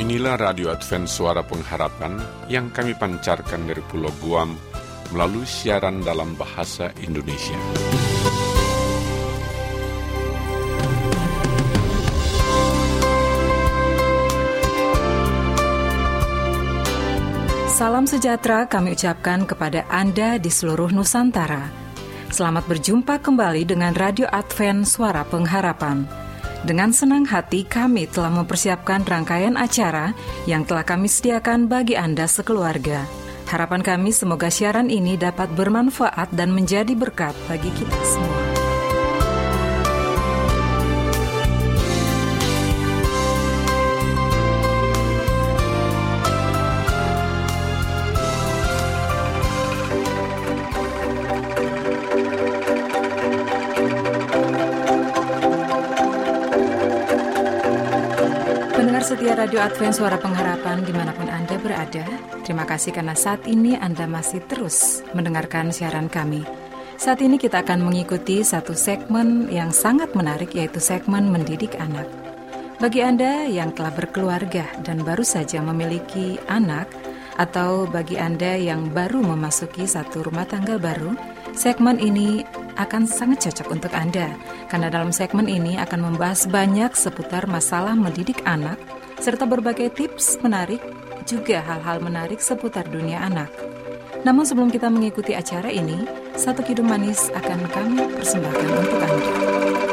Inilah Radio Advent Suara Pengharapan yang kami pancarkan dari Pulau Guam melalui siaran dalam bahasa Indonesia. Salam sejahtera kami ucapkan kepada Anda di seluruh Nusantara. Selamat berjumpa kembali dengan Radio Advent Suara Pengharapan. Dengan senang hati kami telah mempersiapkan rangkaian acara yang telah kami sediakan bagi Anda sekeluarga. Harapan kami semoga siaran ini dapat bermanfaat dan menjadi berkat bagi kita semua. Setia Radio Advent Suara Pengharapan di mana pun Anda berada, terima kasih karena saat ini Anda masih terus mendengarkan siaran kami. Saat ini kita akan mengikuti satu segmen yang sangat menarik yaitu segmen mendidik anak. Bagi Anda yang telah berkeluarga dan baru saja memiliki anak, atau bagi Anda yang baru memasuki satu rumah tangga baru, segmen ini akan sangat cocok untuk Anda karena dalam segmen ini akan membahas banyak seputar masalah mendidik anak serta berbagai tips menarik juga hal-hal menarik seputar dunia anak. Namun sebelum kita mengikuti acara ini, satu kidung manis akan kami persembahkan untuk Anda.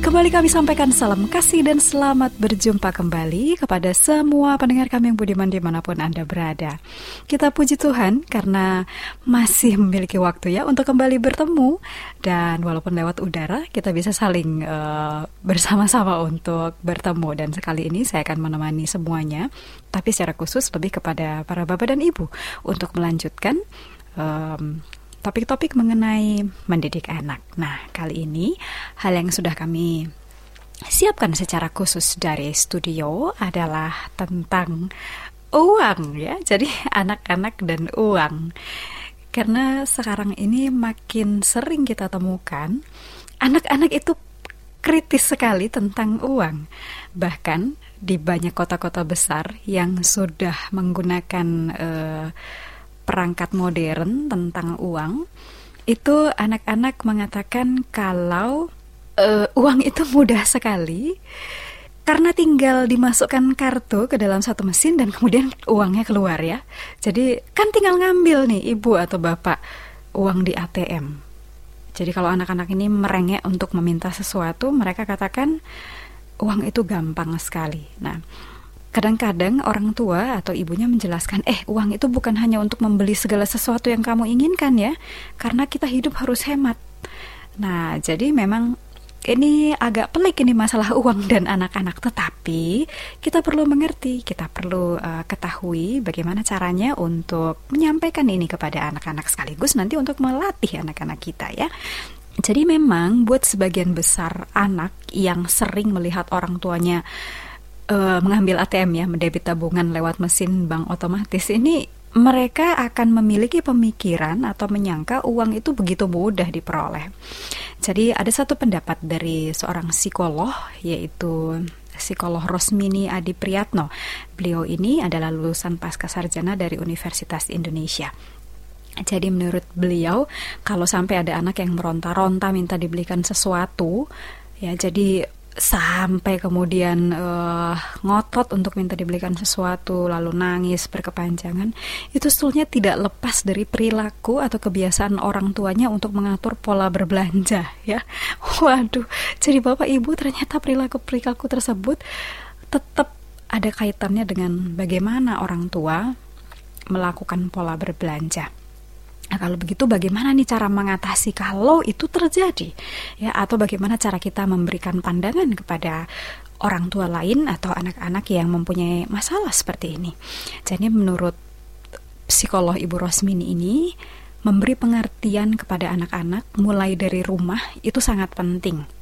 Kembali kami sampaikan salam kasih dan selamat berjumpa kembali kepada semua pendengar kami yang budiman di mana pun Anda berada. Kita puji Tuhan karena masih memiliki waktu ya untuk kembali bertemu dan walaupun lewat udara kita bisa saling uh, bersama-sama untuk bertemu dan sekali ini saya akan menemani semuanya tapi secara khusus lebih kepada para bapak dan ibu untuk melanjutkan um, topik-topik mengenai mendidik anak. Nah, kali ini hal yang sudah kami siapkan secara khusus dari studio adalah tentang uang ya. Jadi anak-anak dan uang. Karena sekarang ini makin sering kita temukan anak-anak itu kritis sekali tentang uang. Bahkan di banyak kota-kota besar yang sudah menggunakan uh, perangkat modern tentang uang, itu anak-anak mengatakan kalau uh, uang itu mudah sekali karena tinggal dimasukkan kartu ke dalam satu mesin dan kemudian uangnya keluar ya. Jadi kan tinggal ngambil nih ibu atau bapak uang di ATM. Jadi kalau anak-anak ini merengek untuk meminta sesuatu, mereka katakan uang itu gampang sekali. Nah, Kadang-kadang orang tua atau ibunya menjelaskan, eh uang itu bukan hanya untuk membeli segala sesuatu yang kamu inginkan ya, karena kita hidup harus hemat. Nah, jadi memang ini agak pelik ini masalah uang dan anak-anak, tetapi kita perlu mengerti, kita perlu uh, ketahui bagaimana caranya untuk menyampaikan ini kepada anak-anak sekaligus nanti untuk melatih anak-anak kita ya. Jadi memang buat sebagian besar anak yang sering melihat orang tuanya uh, mengambil ATM ya, mendebit tabungan lewat mesin bank otomatis ini mereka akan memiliki pemikiran atau menyangka uang itu begitu mudah diperoleh. Jadi ada satu pendapat dari seorang psikolog yaitu psikolog Rosmini Adi Priyatno. Beliau ini adalah lulusan pasca sarjana dari Universitas Indonesia. Jadi menurut beliau kalau sampai ada anak yang meronta-ronta minta dibelikan sesuatu ya jadi sampai kemudian uh, ngotot untuk minta dibelikan sesuatu lalu nangis berkepanjangan itu sebetulnya tidak lepas dari perilaku atau kebiasaan orang tuanya untuk mengatur pola berbelanja ya. Waduh jadi bapak ibu ternyata perilaku perilaku tersebut tetap ada kaitannya dengan bagaimana orang tua melakukan pola berbelanja Nah, kalau begitu bagaimana nih cara mengatasi kalau itu terjadi? Ya, atau bagaimana cara kita memberikan pandangan kepada orang tua lain atau anak-anak yang mempunyai masalah seperti ini. Jadi menurut psikolog Ibu Rosmini ini memberi pengertian kepada anak-anak mulai dari rumah itu sangat penting.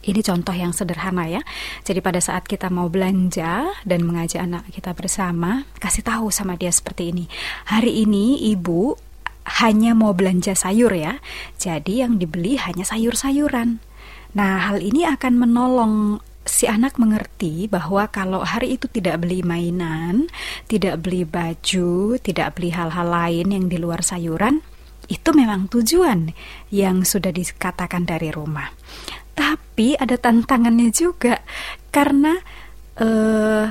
Ini contoh yang sederhana ya. Jadi pada saat kita mau belanja dan mengajak anak kita bersama, kasih tahu sama dia seperti ini. Hari ini ibu hanya mau belanja sayur ya. Jadi yang dibeli hanya sayur-sayuran. Nah, hal ini akan menolong si anak mengerti bahwa kalau hari itu tidak beli mainan, tidak beli baju, tidak beli hal-hal lain yang di luar sayuran, itu memang tujuan yang sudah dikatakan dari rumah. Tapi ada tantangannya juga karena uh,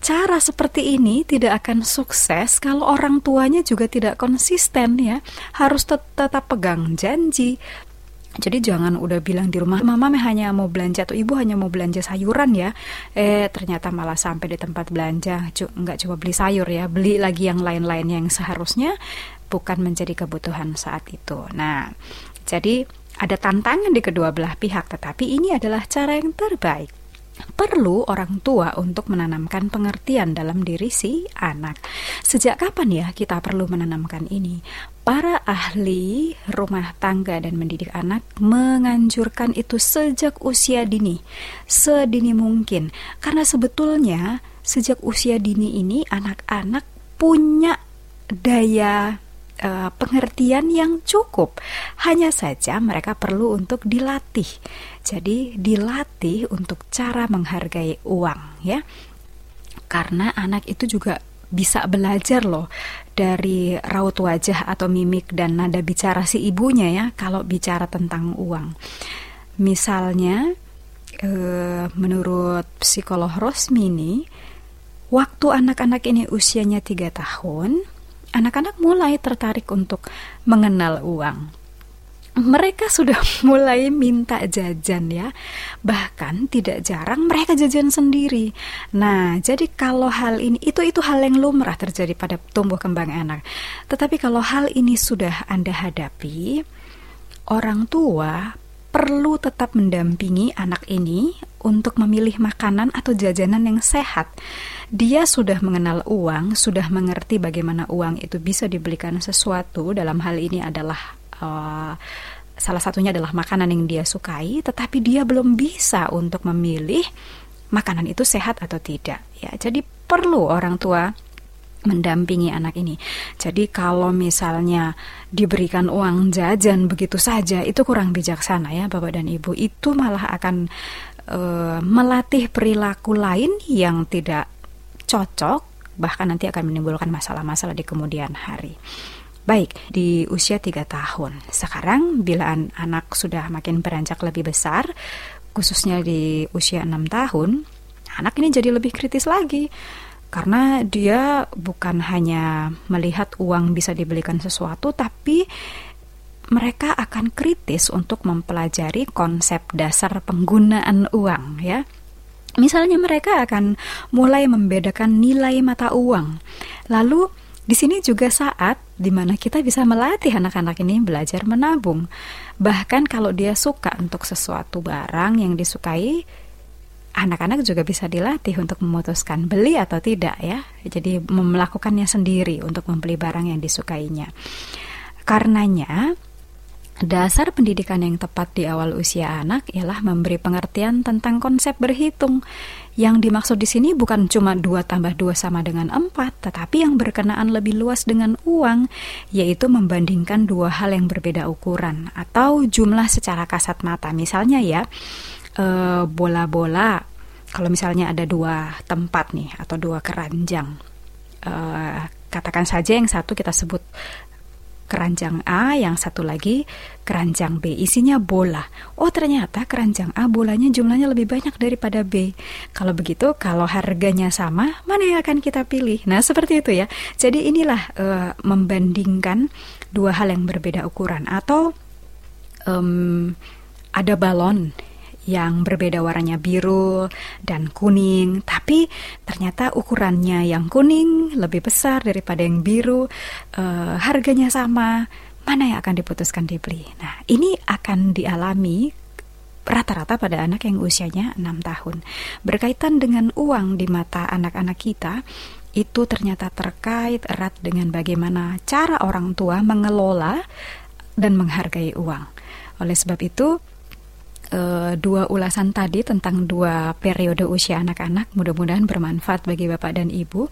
cara seperti ini tidak akan sukses kalau orang tuanya juga tidak konsisten ya. Harus tet tetap pegang janji. Jadi jangan udah bilang di rumah mama hanya mau belanja atau ibu hanya mau belanja sayuran ya. Eh ternyata malah sampai di tempat belanja nggak coba beli sayur ya, beli lagi yang lain-lain yang seharusnya bukan menjadi kebutuhan saat itu. Nah, jadi ada tantangan di kedua belah pihak, tetapi ini adalah cara yang terbaik perlu orang tua untuk menanamkan pengertian dalam diri si anak. Sejak kapan ya kita perlu menanamkan ini? Para ahli rumah tangga dan mendidik anak menganjurkan itu sejak usia dini, sedini mungkin, karena sebetulnya sejak usia dini ini anak-anak punya daya uh, pengertian yang cukup. Hanya saja mereka perlu untuk dilatih. Jadi dilatih untuk cara menghargai uang ya. Karena anak itu juga bisa belajar loh dari raut wajah atau mimik dan nada bicara si ibunya ya kalau bicara tentang uang. Misalnya uh, menurut psikolog Rosmini waktu anak-anak ini usianya 3 tahun anak-anak mulai tertarik untuk mengenal uang. Mereka sudah mulai minta jajan ya. Bahkan tidak jarang mereka jajan sendiri. Nah, jadi kalau hal ini itu itu hal yang lumrah terjadi pada tumbuh kembang anak. Tetapi kalau hal ini sudah Anda hadapi, orang tua perlu tetap mendampingi anak ini untuk memilih makanan atau jajanan yang sehat. Dia sudah mengenal uang, sudah mengerti bagaimana uang itu bisa dibelikan sesuatu. Dalam hal ini adalah uh, salah satunya adalah makanan yang dia sukai, tetapi dia belum bisa untuk memilih makanan itu sehat atau tidak. Ya, jadi perlu orang tua mendampingi anak ini. Jadi kalau misalnya diberikan uang jajan begitu saja itu kurang bijaksana ya Bapak dan Ibu. Itu malah akan uh, melatih perilaku lain yang tidak cocok bahkan nanti akan menimbulkan masalah-masalah di kemudian hari. Baik, di usia 3 tahun. Sekarang bila an anak sudah makin beranjak lebih besar, khususnya di usia 6 tahun, anak ini jadi lebih kritis lagi. Karena dia bukan hanya melihat uang bisa dibelikan sesuatu, tapi mereka akan kritis untuk mempelajari konsep dasar penggunaan uang ya. Misalnya mereka akan mulai membedakan nilai mata uang. Lalu di sini juga saat di mana kita bisa melatih anak-anak ini belajar menabung. Bahkan kalau dia suka untuk sesuatu barang yang disukai, anak-anak juga bisa dilatih untuk memutuskan beli atau tidak ya. Jadi melakukannya sendiri untuk membeli barang yang disukainya. Karenanya Dasar pendidikan yang tepat di awal usia anak ialah memberi pengertian tentang konsep berhitung. Yang dimaksud di sini bukan cuma 2 tambah 2 sama dengan 4, tetapi yang berkenaan lebih luas dengan uang, yaitu membandingkan dua hal yang berbeda ukuran atau jumlah secara kasat mata. Misalnya ya, eh, bola-bola, kalau misalnya ada dua tempat nih atau dua keranjang, uh, katakan saja yang satu kita sebut keranjang A, yang satu lagi keranjang B. Isinya bola. Oh, ternyata keranjang A bolanya jumlahnya lebih banyak daripada B. Kalau begitu, kalau harganya sama, mana yang akan kita pilih? Nah, seperti itu ya. Jadi inilah uh, membandingkan dua hal yang berbeda ukuran atau um, ada balon yang berbeda warnanya biru dan kuning, tapi ternyata ukurannya yang kuning lebih besar daripada yang biru, uh, harganya sama, mana yang akan diputuskan dibeli? Nah, ini akan dialami rata-rata pada anak yang usianya 6 tahun. Berkaitan dengan uang di mata anak-anak kita, itu ternyata terkait erat dengan bagaimana cara orang tua mengelola dan menghargai uang. Oleh sebab itu, uh, dua ulasan tadi tentang dua periode usia anak-anak mudah-mudahan bermanfaat bagi Bapak dan Ibu.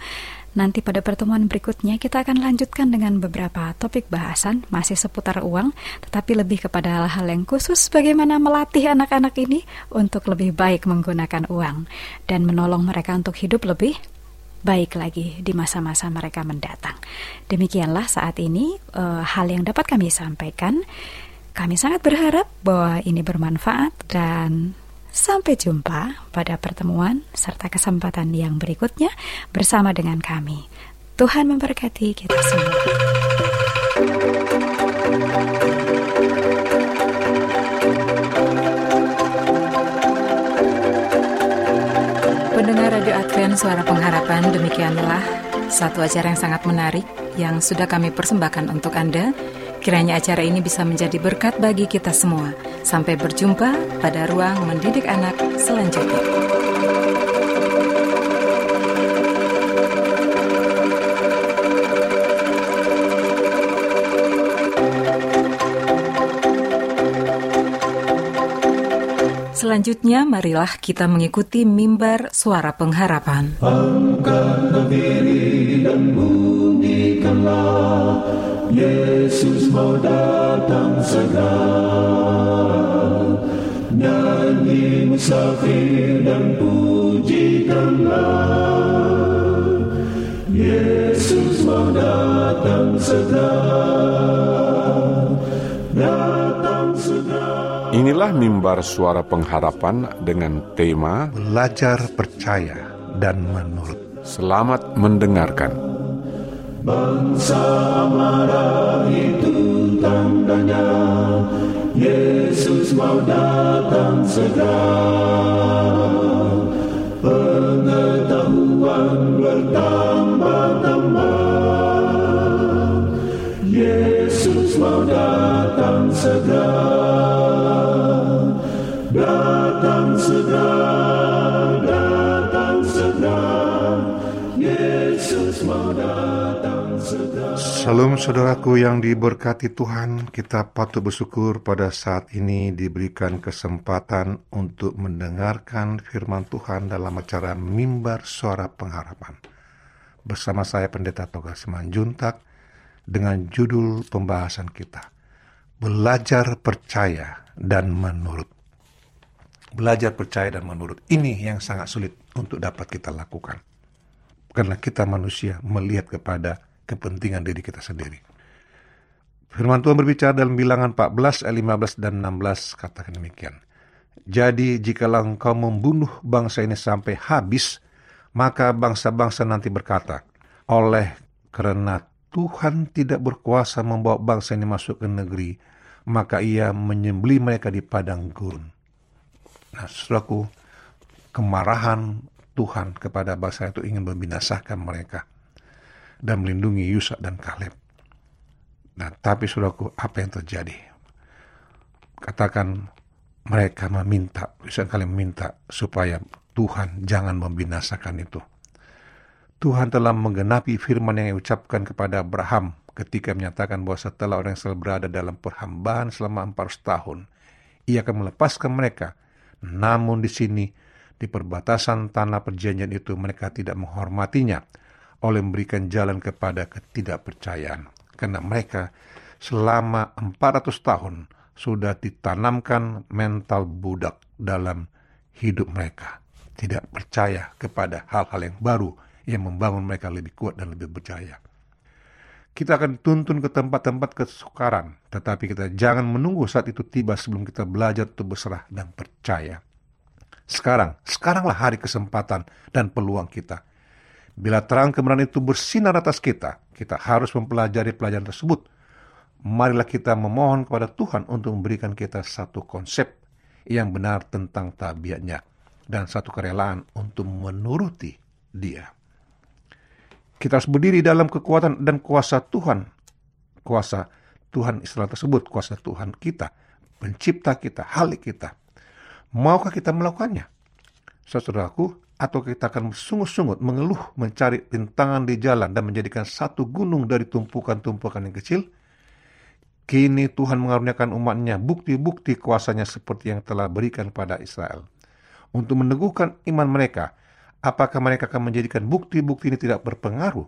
Nanti pada pertemuan berikutnya kita akan lanjutkan dengan beberapa topik bahasan masih seputar uang, tetapi lebih kepada hal-hal yang khusus bagaimana melatih anak-anak ini untuk lebih baik menggunakan uang dan menolong mereka untuk hidup lebih baik lagi di masa-masa mereka mendatang. Demikianlah saat ini uh, hal yang dapat kami sampaikan. Kami sangat berharap bahwa ini bermanfaat dan sampai jumpa pada pertemuan serta kesempatan yang berikutnya bersama dengan kami. Tuhan memberkati kita semua. Pendengar Radio Advent Suara Pengharapan, demikianlah satu acara yang sangat menarik yang sudah kami persembahkan untuk Anda Kiranya acara ini bisa menjadi berkat bagi kita semua. Sampai berjumpa pada ruang mendidik anak selanjutnya. Selanjutnya, marilah kita mengikuti mimbar suara pengharapan. Angkat dan bunyikanlah Yesus mau datang segera Nyanyi musafir dan pujikanlah Yesus mau datang segera Datang segera Inilah mimbar suara pengharapan dengan tema belajar percaya dan menurut. Selamat mendengarkan. Bangsa marah itu tandanya Yesus mau datang segera. Pengetahuan bertambah-tambah Yesus mau datang segera Salam saudaraku yang diberkati Tuhan, kita patut bersyukur pada saat ini diberikan kesempatan untuk mendengarkan firman Tuhan dalam acara Mimbar Suara Pengharapan. Bersama saya Pendeta Toga Simanjuntak dengan judul pembahasan kita, Belajar Percaya dan Menurut. Belajar percaya dan menurut. Ini yang sangat sulit untuk dapat kita lakukan. Karena kita manusia melihat kepada kepentingan diri kita sendiri. Firman Tuhan berbicara dalam bilangan 14 ayat 15 dan 16 katakan demikian. Jadi jikalau engkau membunuh bangsa ini sampai habis, maka bangsa-bangsa nanti berkata, oleh karena Tuhan tidak berkuasa membawa bangsa ini masuk ke negeri, maka ia menyembeli mereka di padang gurun. Nah, saudaraku, kemarahan Tuhan kepada bangsa itu ingin membinasakan mereka dan melindungi Yusa dan Kaleb. Nah, tapi saudaraku, apa yang terjadi? Katakan mereka meminta, Yusa dan Kaleb meminta supaya Tuhan jangan membinasakan itu. Tuhan telah menggenapi firman yang diucapkan kepada Abraham ketika menyatakan bahwa setelah orang Israel berada dalam perhambaan selama 400 tahun, ia akan melepaskan mereka. Namun di sini, di perbatasan tanah perjanjian itu mereka tidak menghormatinya oleh memberikan jalan kepada ketidakpercayaan. Karena mereka selama 400 tahun sudah ditanamkan mental budak dalam hidup mereka. Tidak percaya kepada hal-hal yang baru yang membangun mereka lebih kuat dan lebih percaya. Kita akan tuntun ke tempat-tempat kesukaran, tetapi kita jangan menunggu saat itu tiba sebelum kita belajar untuk berserah dan percaya. Sekarang, sekaranglah hari kesempatan dan peluang kita. Bila terang kebenaran itu bersinar atas kita, kita harus mempelajari pelajaran tersebut. Marilah kita memohon kepada Tuhan untuk memberikan kita satu konsep yang benar tentang tabiatnya dan satu kerelaan untuk menuruti dia. Kita harus berdiri dalam kekuatan dan kuasa Tuhan. Kuasa Tuhan Israel tersebut, kuasa Tuhan kita, pencipta kita, halik kita. Maukah kita melakukannya? Saudaraku, atau kita akan sungut-sungut mengeluh mencari rintangan di jalan dan menjadikan satu gunung dari tumpukan-tumpukan yang kecil? Kini Tuhan mengaruniakan umatnya bukti-bukti kuasanya seperti yang telah berikan pada Israel. Untuk meneguhkan iman mereka, apakah mereka akan menjadikan bukti-bukti ini tidak berpengaruh?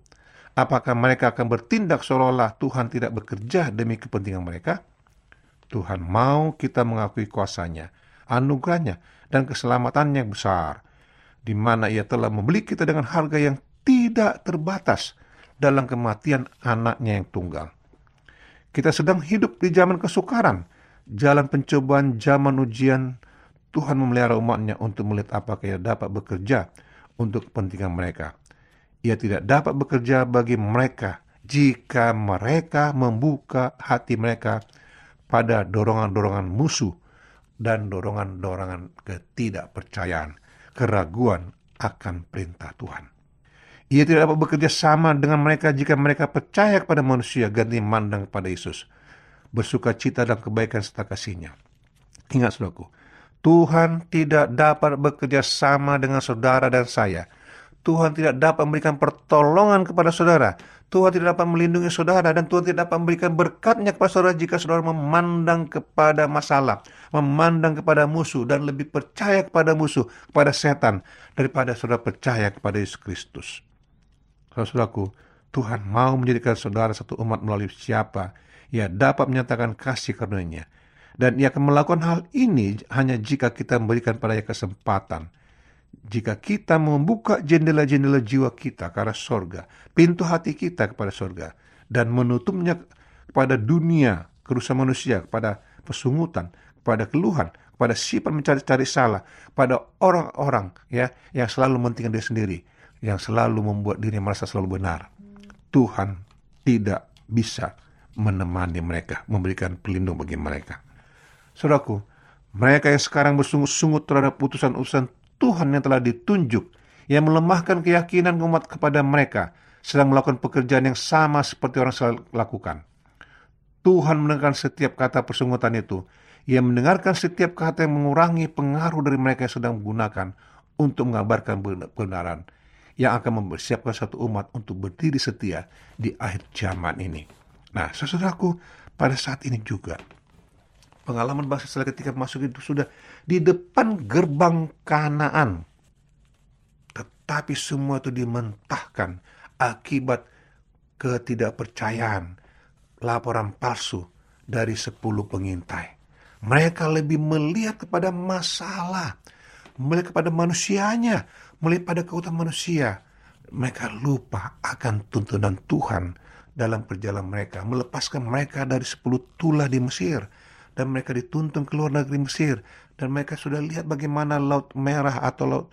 Apakah mereka akan bertindak seolah-olah Tuhan tidak bekerja demi kepentingan mereka? Tuhan mau kita mengakui kuasanya, anugerahnya, dan keselamatannya yang besar, di mana ia telah membeli kita dengan harga yang tidak terbatas dalam kematian anaknya yang tunggal. Kita sedang hidup di zaman kesukaran, jalan pencobaan, zaman ujian. Tuhan memelihara umatnya untuk melihat apakah ia dapat bekerja untuk kepentingan mereka. Ia tidak dapat bekerja bagi mereka jika mereka membuka hati mereka pada dorongan-dorongan musuh dan dorongan-dorongan ketidakpercayaan, keraguan akan perintah Tuhan. Ia tidak dapat bekerja sama dengan mereka jika mereka percaya kepada manusia ganti mandang kepada Yesus. Bersuka cita dan kebaikan serta kasihnya. Ingat saudaraku, Tuhan tidak dapat bekerja sama dengan saudara dan saya. Tuhan tidak dapat memberikan pertolongan kepada saudara. Tuhan tidak dapat melindungi saudara dan Tuhan tidak dapat memberikan berkatnya kepada saudara jika saudara memandang kepada masalah, memandang kepada musuh dan lebih percaya kepada musuh, kepada setan daripada saudara percaya kepada Yesus Kristus. Saudaraku, Tuhan mau menjadikan saudara satu umat melalui siapa ia dapat menyatakan kasih karunia dan ia akan melakukan hal ini hanya jika kita memberikan padanya kesempatan. Jika kita membuka jendela-jendela jiwa kita ke arah sorga, pintu hati kita kepada sorga, dan menutupnya kepada dunia, kerusakan manusia, kepada pesungutan, kepada keluhan, kepada sifat mencari-cari salah, pada orang-orang ya yang selalu mementingkan diri sendiri, yang selalu membuat dirinya merasa selalu benar. Tuhan tidak bisa menemani mereka, memberikan pelindung bagi mereka. Saudaraku, mereka yang sekarang bersungut-sungut terhadap putusan-utusan Tuhan yang telah ditunjuk, yang melemahkan keyakinan umat kepada mereka, sedang melakukan pekerjaan yang sama seperti orang selalu lakukan. Tuhan mendengarkan setiap kata persungutan itu. Ia mendengarkan setiap kata yang mengurangi pengaruh dari mereka yang sedang menggunakan untuk mengabarkan kebenaran yang akan mempersiapkan satu umat untuk berdiri setia di akhir zaman ini. Nah, saudaraku, pada saat ini juga pengalaman bangsa Israel ketika masuk itu sudah di depan gerbang Kanaan. Tetapi semua itu dimentahkan akibat ketidakpercayaan, laporan palsu dari sepuluh pengintai. Mereka lebih melihat kepada masalah, melihat kepada manusianya, melihat pada kekuatan manusia. Mereka lupa akan tuntunan Tuhan dalam perjalanan mereka, melepaskan mereka dari sepuluh tulah di Mesir, dan mereka dituntun ke luar negeri Mesir, dan mereka sudah lihat bagaimana laut merah atau laut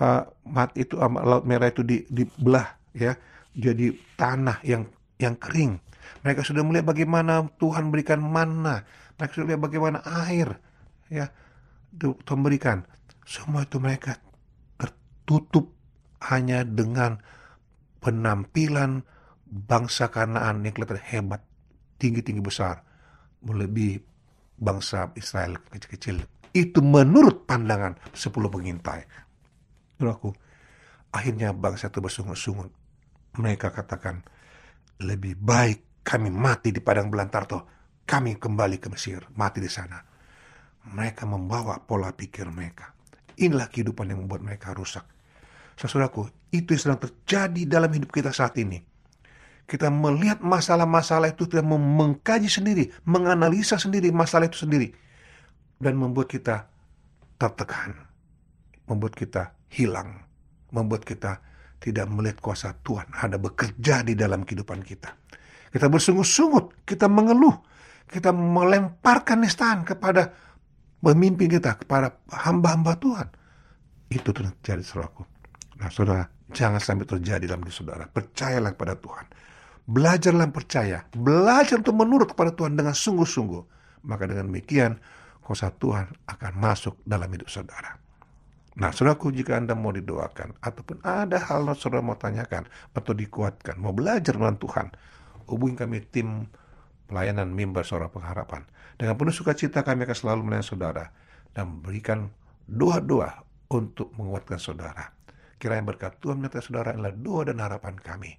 uh, mat itu uh, laut merah itu di, dibelah ya jadi tanah yang yang kering. Mereka sudah melihat bagaimana Tuhan berikan mana. Mereka sudah lihat bagaimana air ya Tuhan berikan. Semua itu mereka tertutup hanya dengan penampilan bangsa Kanaan yang kelihatan hebat, tinggi-tinggi besar, melebihi bangsa Israel kecil-kecil. Itu menurut pandangan sepuluh pengintai. Aku, akhirnya bangsa itu bersungut-sungut. Mereka katakan, lebih baik kami mati di padang belantar toh kami kembali ke Mesir, mati di sana. Mereka membawa pola pikir mereka. Inilah kehidupan yang membuat mereka rusak. Saudaraku, itu yang sedang terjadi dalam hidup kita saat ini. Kita melihat masalah-masalah itu, kita mengkaji sendiri, menganalisa sendiri masalah itu sendiri. Dan membuat kita tertekan. Membuat kita hilang. Membuat kita tidak melihat kuasa Tuhan ada bekerja di dalam kehidupan kita. Kita bersungut-sungut, kita mengeluh, kita melemparkan nistaan kepada pemimpin kita, kepada hamba-hamba Tuhan. Itu terjadi saudaraku. Nah saudara, jangan sampai terjadi dalam diri saudara. Percayalah kepada Tuhan. Belajarlah percaya. Belajar untuk menurut kepada Tuhan dengan sungguh-sungguh. Maka dengan demikian, kuasa Tuhan akan masuk dalam hidup saudara. Nah, saudaraku, jika Anda mau didoakan, ataupun ada hal yang saudara mau tanyakan, atau dikuatkan, mau belajar dengan Tuhan, hubungi kami tim pelayanan mimbar suara pengharapan. Dengan penuh sukacita kami akan selalu melayani saudara dan memberikan doa-doa untuk menguatkan saudara. Kiranya berkat Tuhan menyertai saudara adalah doa dan harapan kami.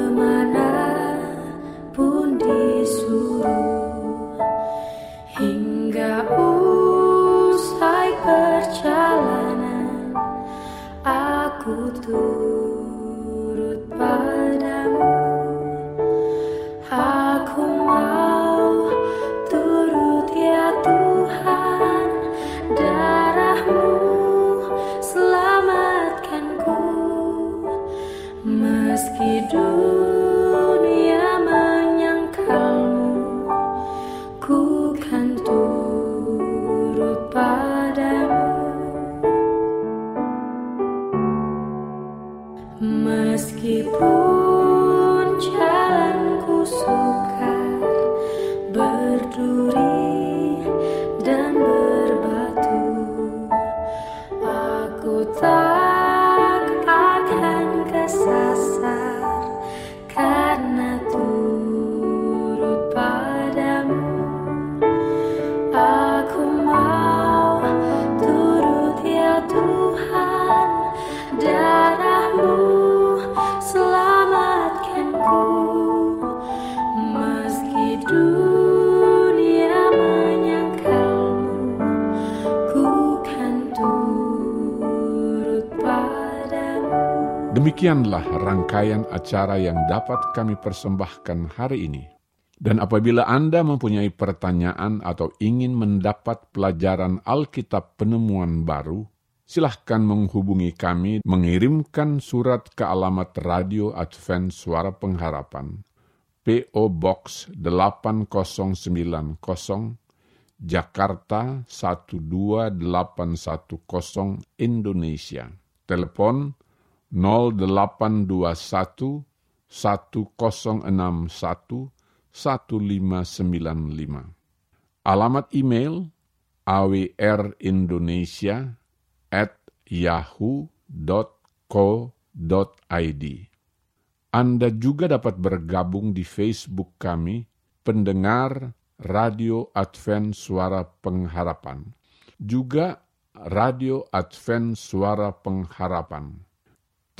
Demikianlah rangkaian acara yang dapat kami persembahkan hari ini. Dan apabila Anda mempunyai pertanyaan atau ingin mendapat pelajaran Alkitab penemuan baru, silahkan menghubungi kami mengirimkan surat ke alamat Radio Advent Suara Pengharapan, PO Box 8090 Jakarta 12810 Indonesia. Telepon 0821 1061 1595. Alamat email awrindonesia at yahoo.co.id. Anda juga dapat bergabung di Facebook kami, pendengar Radio Advent Suara Pengharapan. Juga Radio Advent Suara Pengharapan.